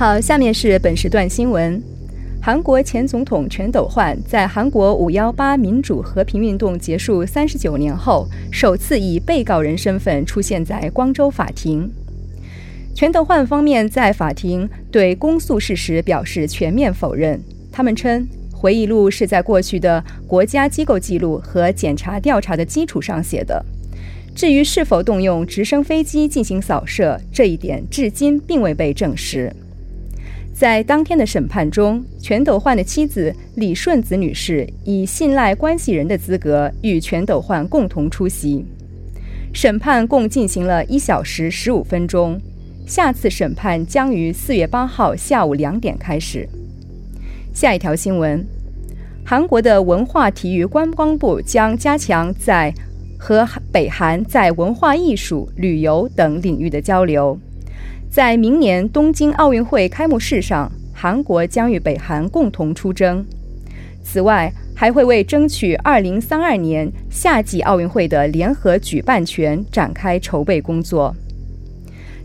好，下面是本时段新闻。韩国前总统全斗焕在韩国五幺八民主和平运动结束三十九年后，首次以被告人身份出现在光州法庭。全斗焕方面在法庭对公诉事实表示全面否认。他们称，回忆录是在过去的国家机构记录和检察调查的基础上写的。至于是否动用直升飞机进行扫射，这一点至今并未被证实。在当天的审判中，全斗焕的妻子李顺子女士以信赖关系人的资格与全斗焕共同出席。审判共进行了一小时十五分钟，下次审判将于四月八号下午两点开始。下一条新闻：韩国的文化体育观光部将加强在和北韩在文化艺术、旅游等领域的交流。在明年东京奥运会开幕式上，韩国将与北韩共同出征。此外，还会为争取2032年夏季奥运会的联合举办权展开筹备工作。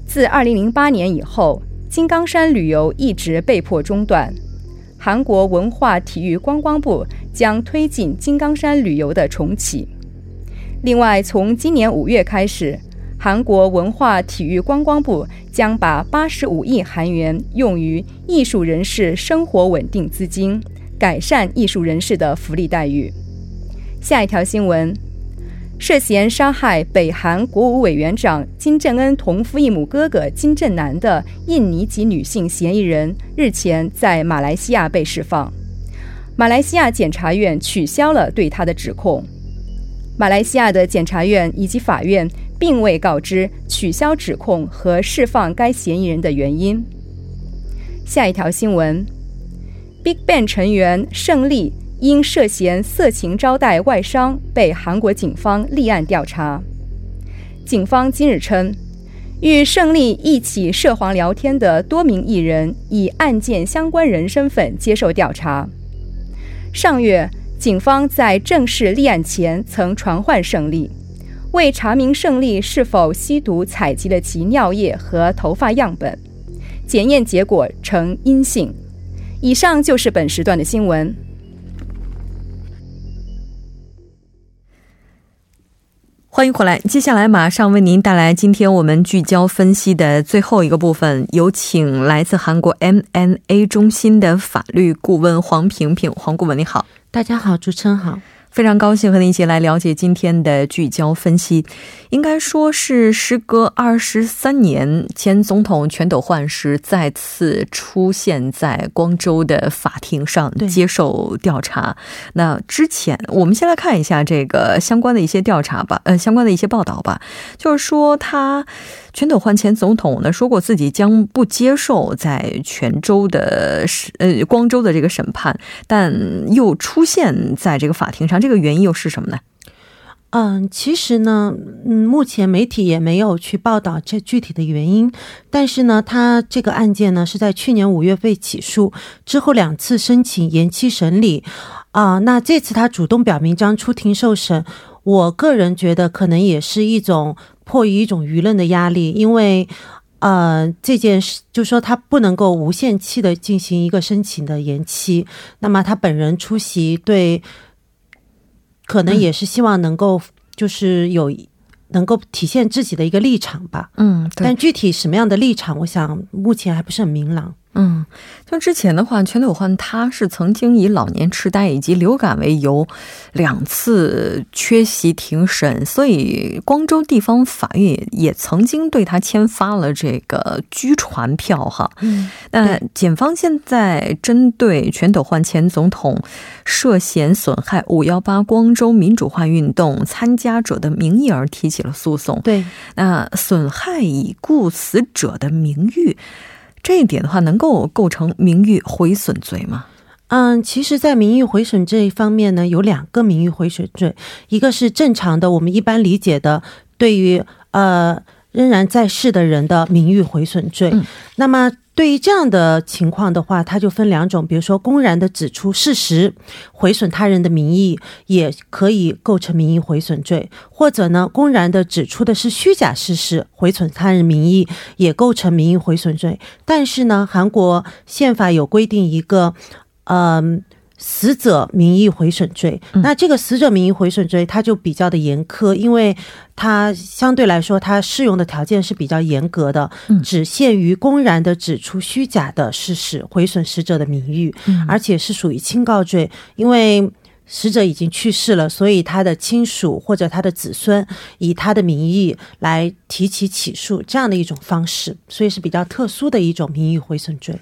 自2008年以后，金刚山旅游一直被迫中断。韩国文化体育观光部将推进金刚山旅游的重启。另外，从今年五月开始。韩国文化体育观光部将把八十五亿韩元用于艺术人士生活稳定资金，改善艺术人士的福利待遇。下一条新闻：涉嫌杀害北韩国务委员长金正恩同父异母哥哥金正男的印尼籍女性嫌疑人日前在马来西亚被释放，马来西亚检察院取消了对他的指控。马来西亚的检察院以及法院。并未告知取消指控和释放该嫌疑人的原因。下一条新闻：BigBang 成员胜利因涉嫌色情招待外商被韩国警方立案调查。警方今日称，与胜利一起涉黄聊天的多名艺人以案件相关人身份接受调查。上月，警方在正式立案前曾传唤胜利。为查明胜利是否吸毒，采集了其尿液和头发样本，检验结果呈阴性。以上就是本时段的新闻。欢迎回来，接下来马上为您带来今天我们聚焦分析的最后一个部分，有请来自韩国 MNA 中心的法律顾问黄平平，黄顾问你好，大家好，主持人好。非常高兴和您一起来了解今天的聚焦分析。应该说是时隔二十三年，前总统全斗焕是再次出现在光州的法庭上接受调查。那之前，我们先来看一下这个相关的一些调查吧，呃，相关的一些报道吧。就是说，他全斗焕前总统呢说过自己将不接受在泉州的审呃光州的这个审判，但又出现在这个法庭上。这个原因又是什么呢？嗯，其实呢，嗯，目前媒体也没有去报道这具体的原因。但是呢，他这个案件呢是在去年五月被起诉之后，两次申请延期审理。啊，那这次他主动表明将出庭受审，我个人觉得可能也是一种迫于一种舆论的压力，因为。呃，这件事就是说他不能够无限期的进行一个申请的延期。那么他本人出席，对，可能也是希望能够就是有能够体现自己的一个立场吧。嗯，但具体什么样的立场，我想目前还不是很明朗。嗯，像之前的话，全斗焕他是曾经以老年痴呆以及流感为由，两次缺席庭审，所以光州地方法院也曾经对他签发了这个拘传票哈。嗯，那检方现在针对全斗焕前总统涉嫌损害“五幺八”光州民主化运动参加者的名义而提起了诉讼。对，那损害已故死者的名誉。这一点的话，能够构成名誉毁损罪吗？嗯，其实，在名誉毁损这一方面呢，有两个名誉毁损罪，一个是正常的，我们一般理解的，对于呃仍然在世的人的名誉毁损罪。嗯、那么，对于这样的情况的话，它就分两种，比如说公然的指出事实，毁损他人的名义，也可以构成名誉毁损罪；或者呢，公然的指出的是虚假事实，毁损他人名义，也构成名誉毁损罪。但是呢，韩国宪法有规定一个，嗯、死者名义毁损罪。那这个死者名义毁损罪，它就比较的严苛，因为它相对来说，它适用的条件是比较严格的，嗯只限于公然的指出虚假的事实，毁损死者的名誉，嗯而且是属于轻告罪，因为。死者已经去世了，所以他的亲属或者他的子孙以他的名义来提起起诉，这样的一种方式，所以是比较特殊的一种名誉毁损罪。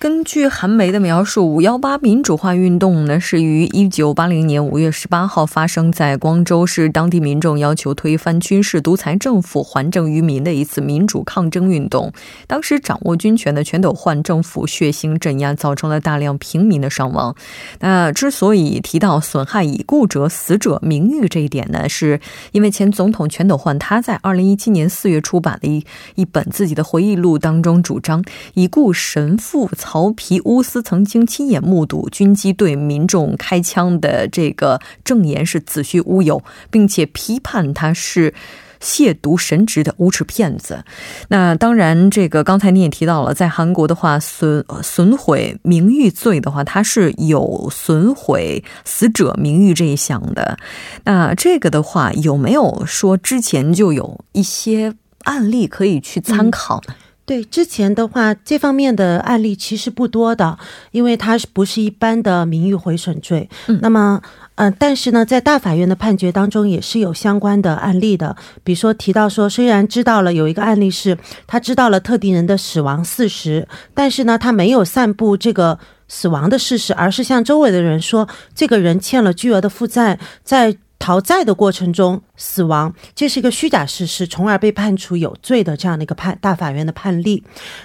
根据韩媒的描述，五幺八民主化运动呢是于一九八零年五月十八号发生在光州市，当地民众要求推翻军事独裁政府，还政于民的一次民主抗争运动。当时掌握军权的全斗焕政府血腥镇压，造成了大量平民的伤亡。那之所以提到损害已故者死者名誉这一点呢，是因为前总统全斗焕他在二零一七年四月出版的一一本自己的回忆录当中主张，已故神父。曹皮乌斯曾经亲眼目睹军机对民众开枪的这个证言是子虚乌有，并且批判他是亵渎神职的无耻骗子。那当然，这个刚才你也提到了，在韩国的话，损损毁名誉罪的话，它是有损毁死者名誉这一项的。那这个的话，有没有说之前就有一些案例可以去参考呢？嗯对，之前的话，这方面的案例其实不多的，因为它是不是一般的名誉毁损罪。嗯，那么，呃，但是呢，在大法院的判决当中也是有相关的案例的，比如说提到说，虽然知道了有一个案例是他知道了特定人的死亡事实，但是呢，他没有散布这个死亡的事实，而是向周围的人说这个人欠了巨额的负债，在。逃债的过程中死亡，这是一个虚假事实，从而被判处有罪的这样的一个判大法院的判例。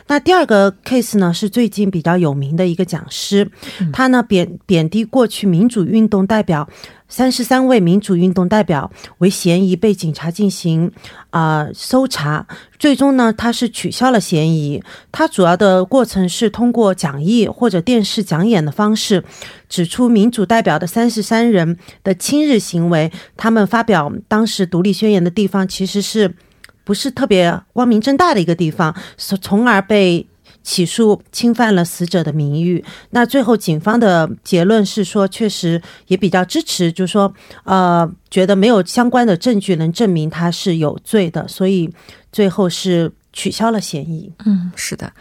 那第二个 case 呢，是最近比较有名的一个讲师，他呢贬贬低过去民主运动代表。三十三位民主运动代表为嫌疑被警察进行啊、呃、搜查，最终呢他是取消了嫌疑。他主要的过程是通过讲义或者电视讲演的方式，指出民主代表的三十三人的亲日行为，他们发表当时独立宣言的地方其实是不是特别光明正大的一个地方，从而被。起诉侵犯了死者的名誉，那最后警方的结论是说，确实也比较支持，就是说，呃，觉得没有相关的证据能证明他是有罪的，所以最后是取消了嫌疑。嗯，是的，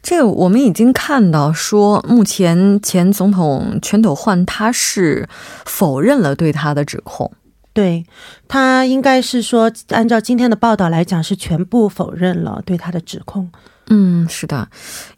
这个我们已经看到说，目前前总统全斗焕他是否认了对他的指控。对他应该是说，按照今天的报道来讲，是全部否认了对他的指控。嗯，是的，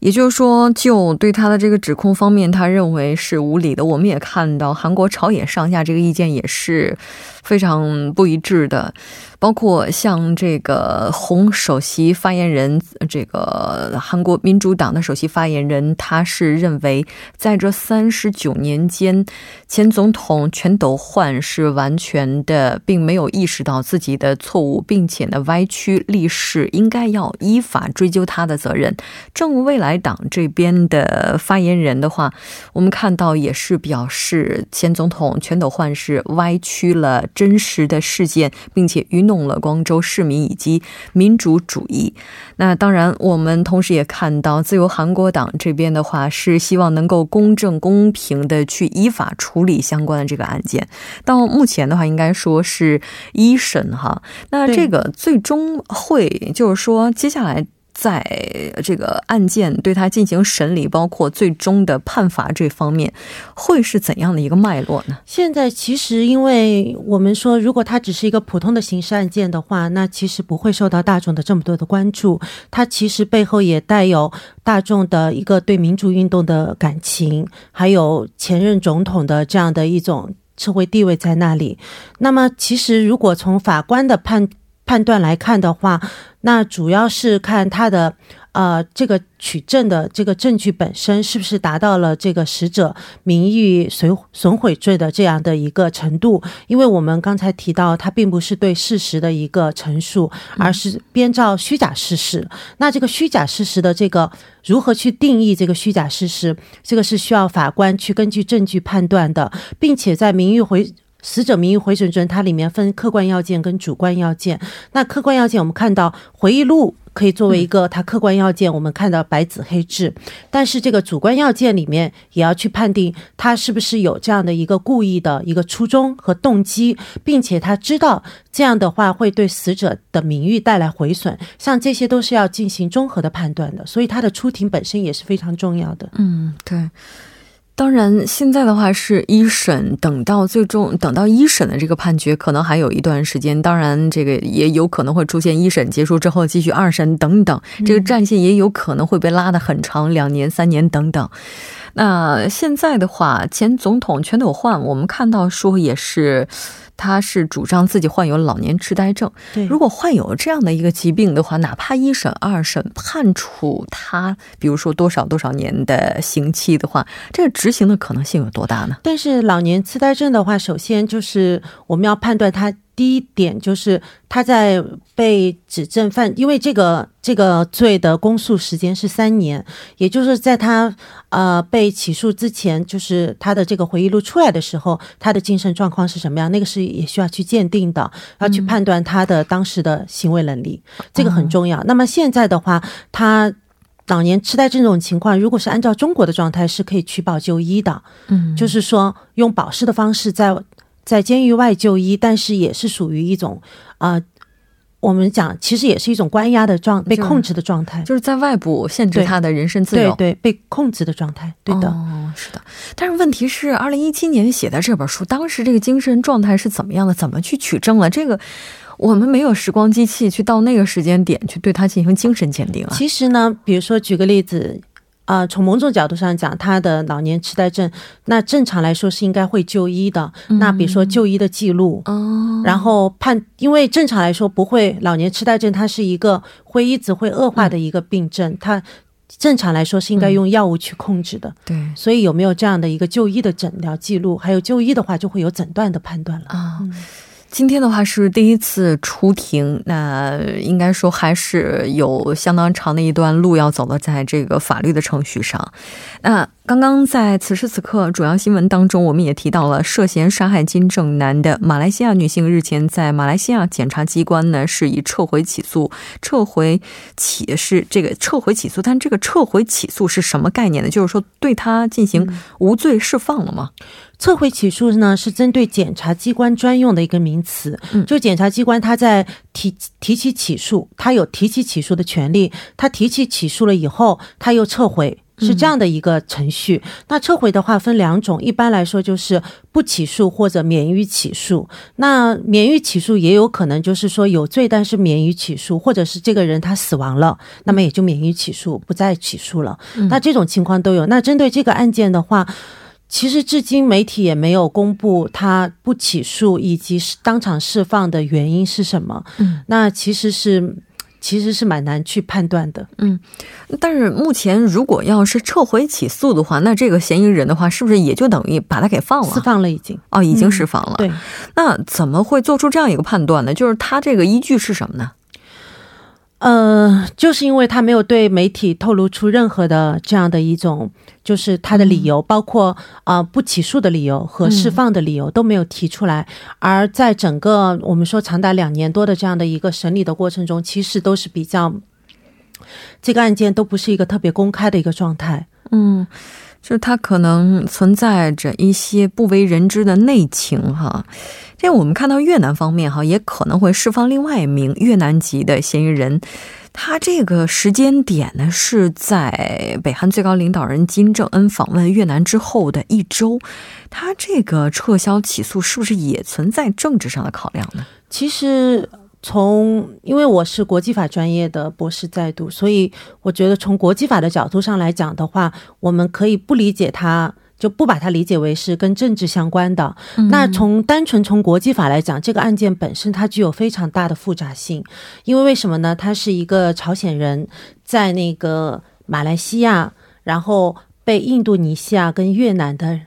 也就是说，就对他的这个指控方面，他认为是无理的。我们也看到，韩国朝野上下这个意见也是非常不一致的，包括像这个红首席发言人，这个韩国民主党的首席发言人，他是认为，在这三十九年间，前总统全斗焕是完全的，并没有意识到自己的错误，并且呢，歪曲历史，应该要依法追究他的。的责任。正未来党这边的发言人的话，我们看到也是表示，前总统全斗焕是歪曲了真实的事件，并且愚弄了光州市民以及民主主义。那当然，我们同时也看到自由韩国党这边的话是希望能够公正公平的去依法处理相关的这个案件。到目前的话，应该说是一审哈。那这个最终会就是说，接下来。在这个案件对他进行审理，包括最终的判罚这方面，会是怎样的一个脉络呢？现在其实，因为我们说，如果它只是一个普通的刑事案件的话，那其实不会受到大众的这么多的关注。它其实背后也带有大众的一个对民主运动的感情，还有前任总统的这样的一种社会地位在那里。那么，其实如果从法官的判判断来看的话，那主要是看他的呃这个取证的这个证据本身是不是达到了这个死者名誉损损毁罪的这样的一个程度。因为我们刚才提到，它并不是对事实的一个陈述，而是编造虚假事实。那这个虚假事实的这个如何去定义这个虚假事实，这个是需要法官去根据证据判断的，并且在名誉回。死者名誉毁损罪，它里面分客观要件跟主观要件。那客观要件，我们看到回忆录可以作为一个它客观要件，我们看到白纸黑字。但是这个主观要件里面，也要去判定他是不是有这样的一个故意的一个初衷和动机，并且他知道这样的话会对死者的名誉带来毁损。像这些都是要进行综合的判断的，所以他的出庭本身也是非常重要的。嗯，对。当然，现在的话是一审，等到最终等到一审的这个判决，可能还有一段时间。当然，这个也有可能会出现一审结束之后继续二审等等，这个战线也有可能会被拉得很长，两年、三年等等。那现在的话，前总统全斗焕，我们看到说也是。他是主张自己患有老年痴呆症。对，如果患有这样的一个疾病的话，哪怕一审、二审判处他，比如说多少多少年的刑期的话，这个执行的可能性有多大呢？但是老年痴呆症的话，首先就是我们要判断他。第一点就是他在被指证犯，因为这个这个罪的公诉时间是三年，也就是在他呃被起诉之前，就是他的这个回忆录出来的时候，他的精神状况是什么样？那个是也需要去鉴定的，要去判断他的当时的行为能力，这个很重要。那么现在的话，他老年痴呆症这种情况，如果是按照中国的状态，是可以取保就医的，嗯，就是说用保释的方式在。在监狱外就医，但是也是属于一种啊，我们讲其实也是一种关押的状，被控制的状态，就是在外部限制他的人身自由，对对，被控制的状态，对的，哦，是的。但是问题是，二零一七年写的这本书，当时这个精神状态是怎么样的？怎么去取证了？这个我们没有时光机器去到那个时间点去对他进行精神鉴定啊。其实呢，比如说举个例子。啊，从某种角度上讲，他的老年痴呆症，那正常来说是应该会就医的。那比如说就医的记录，哦然后判，因为正常来说不会，老年痴呆症它是一个会一直会恶化的一个病症，它正常来说是应该用药物去控制的。对，所以有没有这样的一个就医的诊疗记录，还有就医的话，就会有诊断的判断了啊。今天的话是第一次出庭，那应该说还是有相当长的一段路要走的，在这个法律的程序上，那。刚刚在此时此刻主要新闻当中，我们也提到了涉嫌杀害金正男的马来西亚女性日前在马来西亚检察机关呢是以撤回起诉，撤回起是这个撤回起诉，但这个撤回起诉是什么概念呢？就是说对他进行无罪释放了吗？撤回起诉呢是针对检察机关专用的一个名词，就检察机关他在提提起起诉，他有提起起诉的权利，他提起起诉了以后，他又撤回。是这样的一个程序。那撤回的话分两种，一般来说就是不起诉或者免于起诉。那免于起诉也有可能就是说有罪，但是免于起诉，或者是这个人他死亡了，那么也就免于起诉，不再起诉了。那这种情况都有。那针对这个案件的话，其实至今媒体也没有公布他不起诉以及当场释放的原因是什么。嗯，那其实是。其实是蛮难去判断的，嗯，但是目前如果要是撤回起诉的话，那这个嫌疑人的话，是不是也就等于把他给放了？释放了已经哦，已经释放了。对，那怎么会做出这样一个判断呢？就是他这个依据是什么呢？呃，就是因为他没有对媒体透露出任何的这样的一种，就是他的理由，包括啊、呃不起诉的理由和释放的理由都没有提出来。而在整个我们说长达两年多的这样的一个审理的过程中，其实都是比较这个案件都不是一个特别公开的一个状态。嗯，就是它可能存在着一些不为人知的内情哈。这我们看到越南方面哈，也可能会释放另外一名越南籍的嫌疑人。他这个时间点呢，是在北韩最高领导人金正恩访问越南之后的一周。他这个撤销起诉，是不是也存在政治上的考量呢？其实从因为我是国际法专业的博士在读，所以我觉得从国际法的角度上来讲的话，我们可以不理解它。就不把它理解为是跟政治相关的。那从单纯从国际法来讲，这个案件本身它具有非常大的复杂性，因为为什么呢？他是一个朝鲜人在那个马来西亚，然后被印度尼西亚跟越南的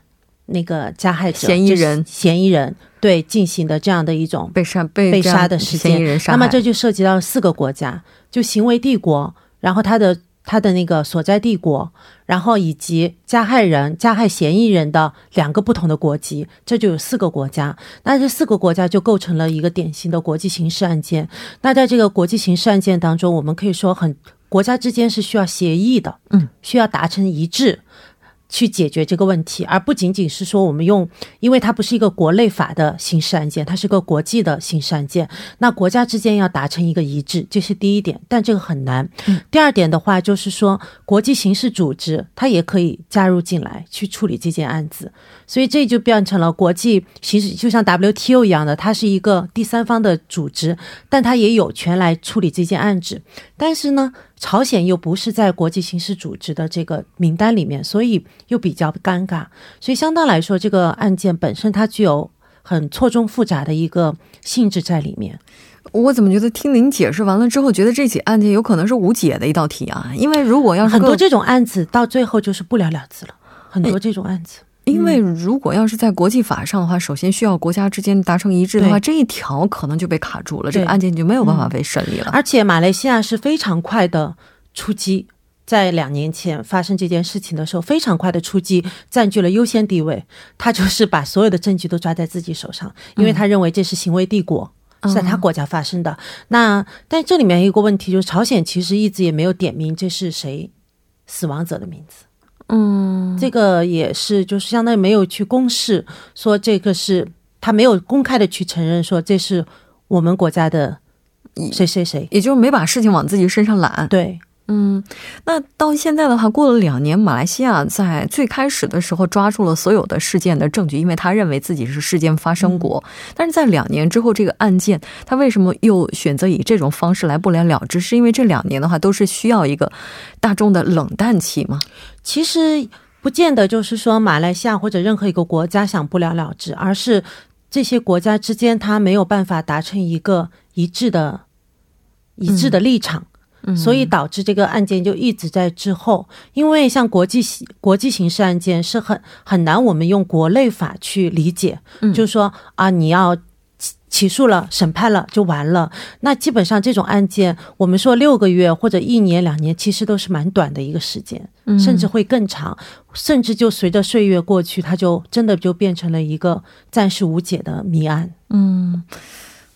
那个加害者嫌疑人嫌疑人对进行的这样的一种被杀被被杀的时间那么这就涉及到四个国家，就行为帝国，然后他的他的那个所在帝国，然后以及加害人、加害嫌疑人的两个不同的国籍，这就有四个国家。那这四个国家就构成了一个典型的国际刑事案件。那在这个国际刑事案件当中，我们可以说很国家之间是需要协议的，嗯，需要达成一致。去解决这个问题，而不仅仅是说我们用，因为它不是一个国内法的刑事案件，它是个国际的刑事案件。那国家之间要达成一个一致，这是第一点，但这个很难。第二点的话，就是说国际刑事组织它也可以加入进来去处理这件案子，所以这就变成了国际刑事，就像 WTO 一样的，它是一个第三方的组织，但它也有权来处理这件案子。但是呢，朝鲜又不是在国际刑事组织的这个名单里面，所以又比较尴尬。所以相当来说，这个案件本身它具有很错综复杂的一个性质在里面。我怎么觉得听您解释完了之后，觉得这起案件有可能是无解的一道题啊？因为如果要是很多这种案子到最后就是不了了之了，很多这种案子。因为如果要是在国际法上的话，首先需要国家之间达成一致的话，这一条可能就被卡住了，这个案件就没有办法被审理了。而且马来西亚是非常快的出击，在两年前发生这件事情的时候，非常快的出击，占据了优先地位。他就是把所有的证据都抓在自己手上，因为他认为这是行为帝国。是在他国家发生的，那但这里面有一个问题，就是朝鲜其实一直也没有点名这是谁死亡者的名字，嗯，这个也是就是相当于没有去公示说这个是他没有公开的去承认说这是我们国家的谁谁谁，也就是没把事情往自己身上揽。对，嗯，那到现在的话，过了两年，马来西亚在最开始的时候抓住了所有的事件的证据，因为他认为自己是事件发生国。但是在两年之后，这个案件他为什么又选择以这种方式来不了了之？是因为这两年的话都是需要一个大众的冷淡期吗？其实不见得就是说马来西亚或者任何一个国家想不了了之，而是这些国家之间他没有办法达成一个一致的、一致的立场。所以导致这个案件就一直在滞后，因为像国际刑国际刑事案件是很很难，我们用国内法去理解，嗯就是说啊，你要起起诉了、审判了就完了。那基本上这种案件，我们说六个月或者一年、两年，其实都是蛮短的一个时间，甚至会更长，甚至就随着岁月过去，它就真的就变成了一个暂时无解的谜案。嗯，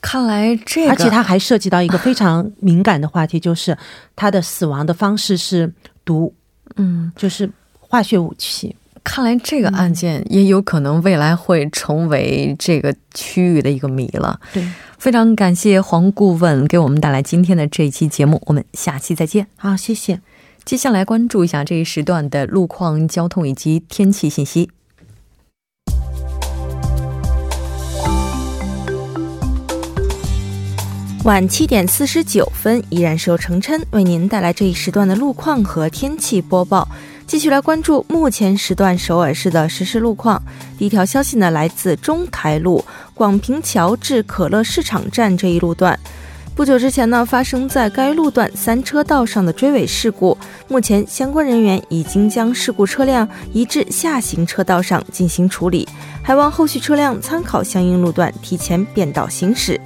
看来这个，而且它还涉及到一个非常敏感的话题，就是他的死亡的方式是毒，嗯，就是化学武器。看来这个案件也有可能未来会成为这个区域的一个谜了。对，非常感谢黄顾问给我们带来今天的这一期节目，我们下期再见。好，谢谢。接下来关注一下这一时段的路况、交通以及天气信息。晚七点四十九分，依然是由程琛为您带来这一时段的路况和天气播报。继续来关注目前时段首尔市的实时路况。第一条消息呢，来自中台路广平桥至可乐市场站这一路段。不久之前呢，发生在该路段三车道上的追尾事故，目前相关人员已经将事故车辆移至下行车道上进行处理，还望后续车辆参考相应路段提前变道行驶。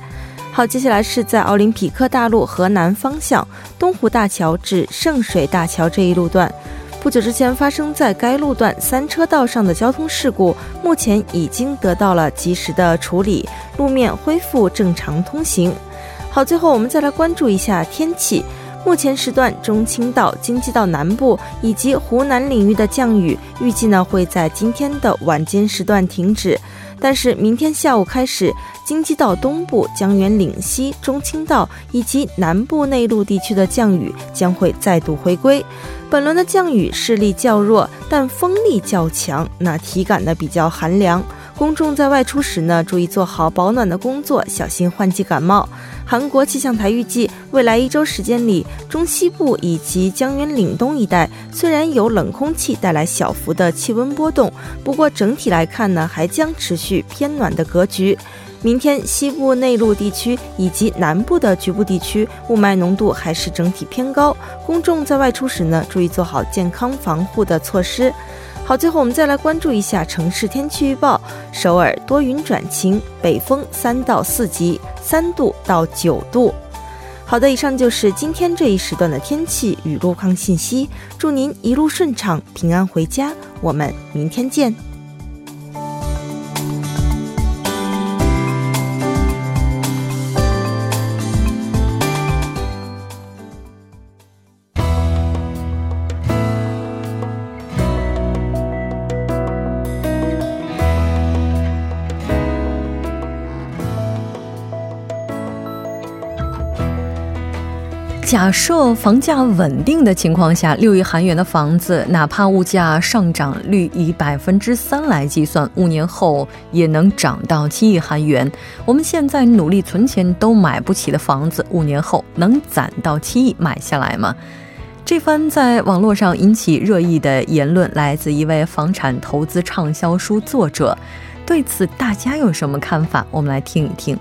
好，接下来是在奥林匹克大路河南方向东湖大桥至圣水大桥这一路段，不久之前发生在该路段三车道上的交通事故，目前已经得到了及时的处理，路面恢复正常通行。好，最后我们再来关注一下天气。目前时段，中青道、京畿道南部以及湖南领域的降雨，预计呢会在今天的晚间时段停止。但是明天下午开始，京畿道东部、江源岭西、中青道以及南部内陆地区的降雨将会再度回归。本轮的降雨势力较弱，但风力较强，那体感呢比较寒凉。公众在外出时呢，注意做好保暖的工作，小心换季感冒。韩国气象台预计，未来一周时间里，中西部以及江源岭东一带虽然有冷空气带来小幅的气温波动，不过整体来看呢，还将持续偏暖的格局。明天西部内陆地区以及南部的局部地区雾霾浓度还是整体偏高，公众在外出时呢，注意做好健康防护的措施。好，最后我们再来关注一下城市天气预报：首尔多云转晴，北风三到四级，三度到九度。好的，以上就是今天这一时段的天气与路况信息。祝您一路顺畅，平安回家。我们明天见。假设房价稳定的情况下，六亿韩元的房子，哪怕物价上涨率以百分之三来计算，五年后也能涨到七亿韩元。我们现在努力存钱都买不起的房子，五年后能攒到七亿买下来吗？这番在网络上引起热议的言论，来自一位房产投资畅销书作者。对此，大家有什么看法？我们来听一听。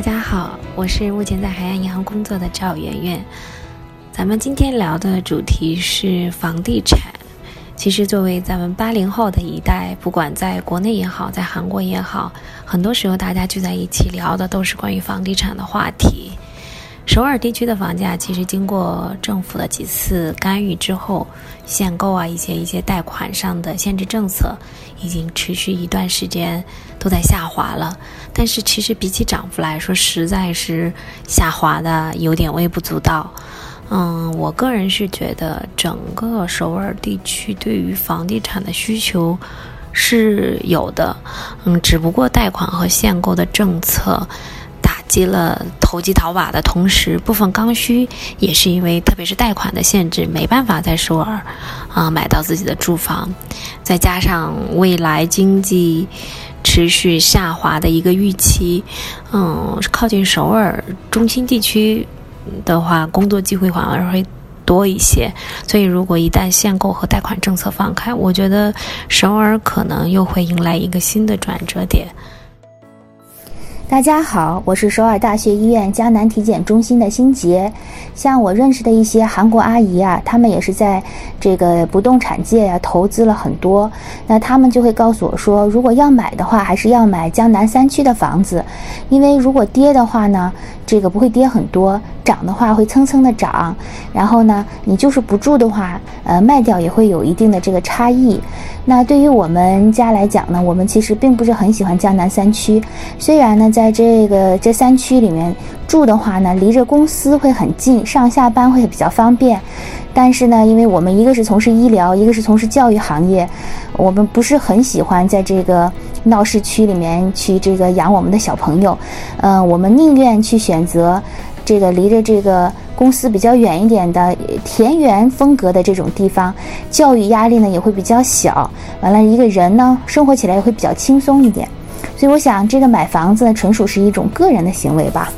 大家好，我是目前在海洋银行工作的赵媛媛。咱们今天聊的主题是房地产。其实，作为咱们八零后的一代，不管在国内也好，在韩国也好，很多时候大家聚在一起聊的都是关于房地产的话题。首尔地区的房价其实经过政府的几次干预之后，限购啊，一些一些贷款上的限制政策，已经持续一段时间都在下滑了。但是其实比起涨幅来说，实在是下滑的有点微不足道。嗯，我个人是觉得整个首尔地区对于房地产的需求是有的，嗯，只不过贷款和限购的政策。积了投机倒把的同时，部分刚需也是因为特别是贷款的限制，没办法在首尔啊买到自己的住房，再加上未来经济持续下滑的一个预期，嗯，靠近首尔中心地区的话，工作机会反而会多一些。所以，如果一旦限购和贷款政策放开，我觉得首尔可能又会迎来一个新的转折点。大家好，我是首尔大学医院江南体检中心的辛杰。像我认识的一些韩国阿姨啊，她们也是在这个不动产界啊投资了很多。那她们就会告诉我说，如果要买的话，还是要买江南三区的房子，因为如果跌的话呢，这个不会跌很多；涨的话会蹭蹭的涨。然后呢，你就是不住的话，呃，卖掉也会有一定的这个差异。那对于我们家来讲呢，我们其实并不是很喜欢江南三区，虽然呢，在在这个这三区里面住的话呢，离着公司会很近，上下班会比较方便，但是呢，因为我们一个是从事医疗，一个是从事教育行业，我们不是很喜欢在这个闹市区里面去这个养我们的小朋友，嗯，我们宁愿去选择这个离着这个。公司比较远一点的田园风格的这种地方，教育压力呢也会比较小。完了，一个人呢生活起来也会比较轻松一点。所以我想，这个买房子，纯属是一种个人的行为吧。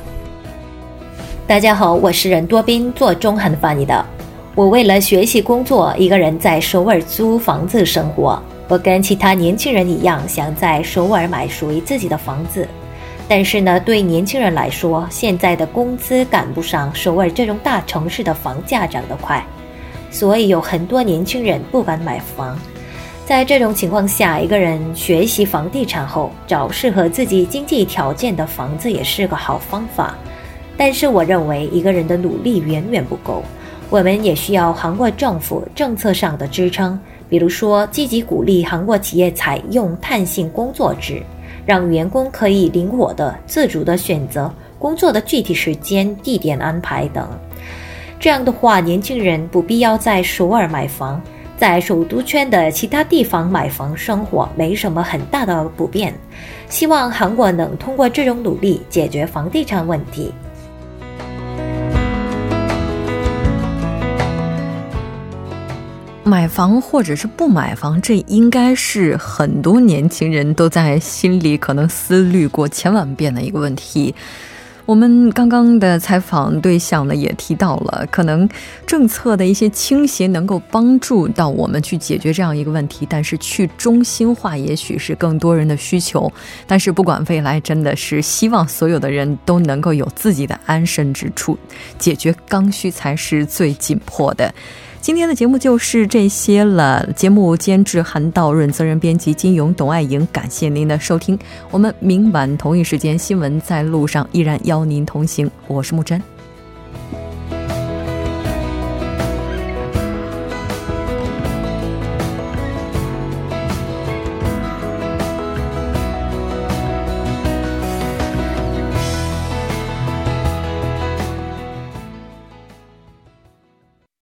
大家好，我是任多斌，做中韩翻译的。我为了学习工作，一个人在首尔租房子生活。我跟其他年轻人一样，想在首尔买属于自己的房子。但是呢，对年轻人来说，现在的工资赶不上首尔这种大城市的房价涨得快，所以有很多年轻人不敢买房。在这种情况下，一个人学习房地产后，找适合自己经济条件的房子也是个好方法。但是，我认为一个人的努力远远不够，我们也需要韩国政府政策上的支撑，比如说积极鼓励韩国企业采用弹性工作制，让员工可以灵活的、自主的选择工作的具体时间、地点安排等。这样的话，年轻人不必要在首尔买房。在首都圈的其他地方买房生活没什么很大的不便，希望韩国能通过这种努力解决房地产问题。买房或者是不买房，这应该是很多年轻人都在心里可能思虑过千万遍的一个问题。我们刚刚的采访对象呢，也提到了，可能政策的一些倾斜能够帮助到我们去解决这样一个问题，但是去中心化也许是更多人的需求。但是不管未来，真的是希望所有的人都能够有自己的安身之处，解决刚需才是最紧迫的。今天的节目就是这些了。节目监制韩道润，责任编辑金勇、董爱莹。感谢您的收听。我们明晚同一时间新闻在路上依然邀您同行。我是木真。